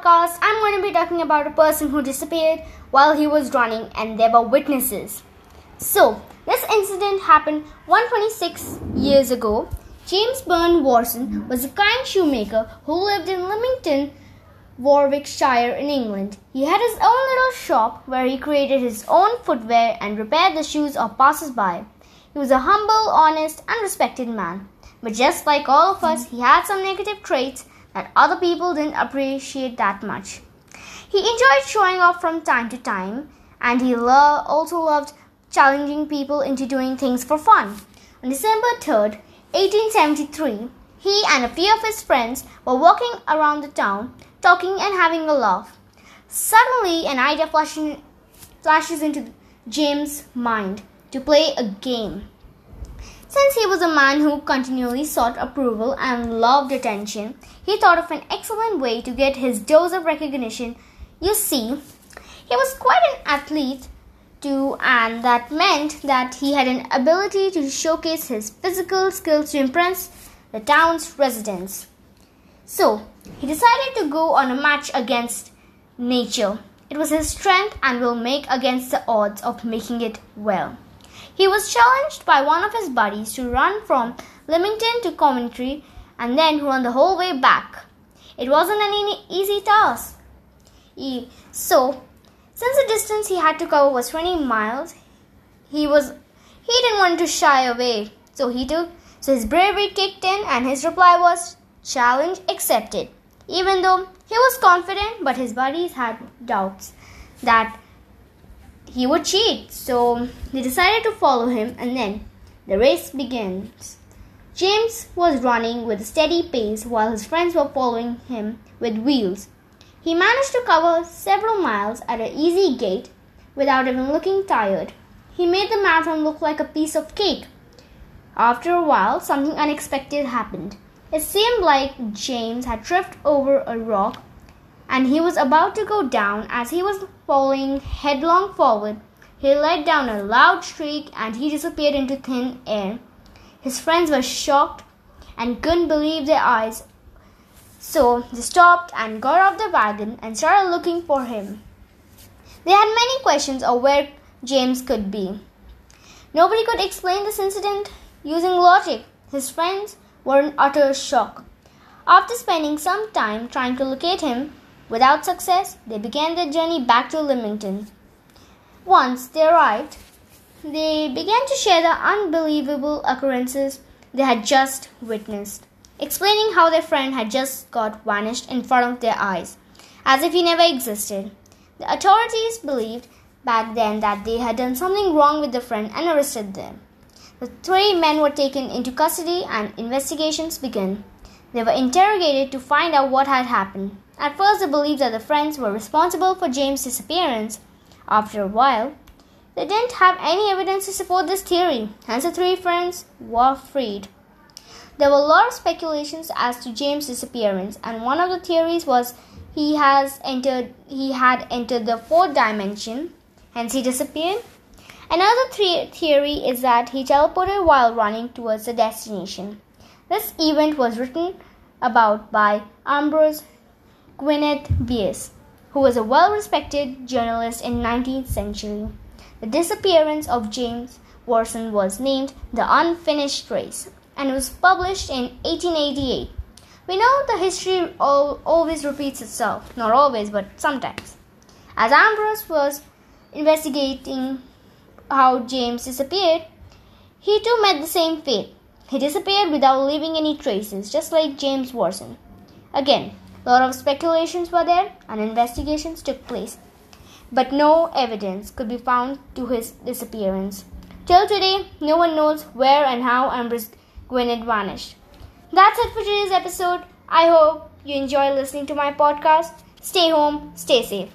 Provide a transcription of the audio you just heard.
podcast, I'm going to be talking about a person who disappeared while he was running and there were witnesses. So, this incident happened 126 years ago. James Burne Worson was a kind shoemaker who lived in Leamington, Warwickshire in England. He had his own little shop where he created his own footwear and repaired the shoes of passers-by. He was a humble, honest, and respected man. But just like all of us, he had some negative traits that other people didn't appreciate that much. He enjoyed showing off from time to time, and he lo- also loved challenging people into doing things for fun. On December 3rd, 1873, he and a few of his friends were walking around the town, talking and having a laugh. Suddenly, an idea flashes, flashes into James' mind to play a game. Since he was a man who continually sought approval and loved attention, he thought of an excellent way to get his dose of recognition. You see, he was quite an athlete too, and that meant that he had an ability to showcase his physical skills to impress the town's residents. So, he decided to go on a match against nature. It was his strength and will make against the odds of making it well. He was challenged by one of his buddies to run from Leamington to Coventry and then run the whole way back. It wasn't an easy task. So, since the distance he had to cover was 20 miles, he was he didn't want to shy away. So he took so his bravery kicked in and his reply was challenge accepted. Even though he was confident, but his buddies had doubts that he would cheat. So they decided to follow him and then the race begins. James was running with a steady pace while his friends were following him with wheels. He managed to cover several miles at an easy gait without even looking tired. He made the marathon look like a piece of cake. After a while, something unexpected happened. It seemed like James had tripped over a rock and he was about to go down as he was falling headlong forward. He let down a loud shriek and he disappeared into thin air. His friends were shocked and couldn't believe their eyes. So they stopped and got off the wagon and started looking for him. They had many questions of where James could be. Nobody could explain this incident using logic. His friends were in utter shock. After spending some time trying to locate him, Without success, they began their journey back to Leamington. Once they arrived, they began to share the unbelievable occurrences they had just witnessed, explaining how their friend had just got vanished in front of their eyes, as if he never existed. The authorities believed back then that they had done something wrong with the friend and arrested them. The three men were taken into custody and investigations began. They were interrogated to find out what had happened. At first, they believed that the friends were responsible for James' disappearance. After a while, they didn't have any evidence to support this theory, hence, the three friends were freed. There were a lot of speculations as to James' disappearance, and one of the theories was he has entered he had entered the fourth dimension, hence he disappeared. Another theory is that he teleported while running towards the destination. This event was written about by Ambrose Gwinnett Bierce, who was a well-respected journalist in 19th century. The disappearance of James Worson was named The Unfinished Race and was published in 1888. We know the history always repeats itself, not always, but sometimes. As Ambrose was investigating how James disappeared, he too met the same fate. He disappeared without leaving any traces, just like James Watson. Again, a lot of speculations were there and investigations took place, but no evidence could be found to his disappearance. Till today, no one knows where and how Ambrose Gwinnett vanished. That's it for today's episode. I hope you enjoy listening to my podcast. Stay home, stay safe.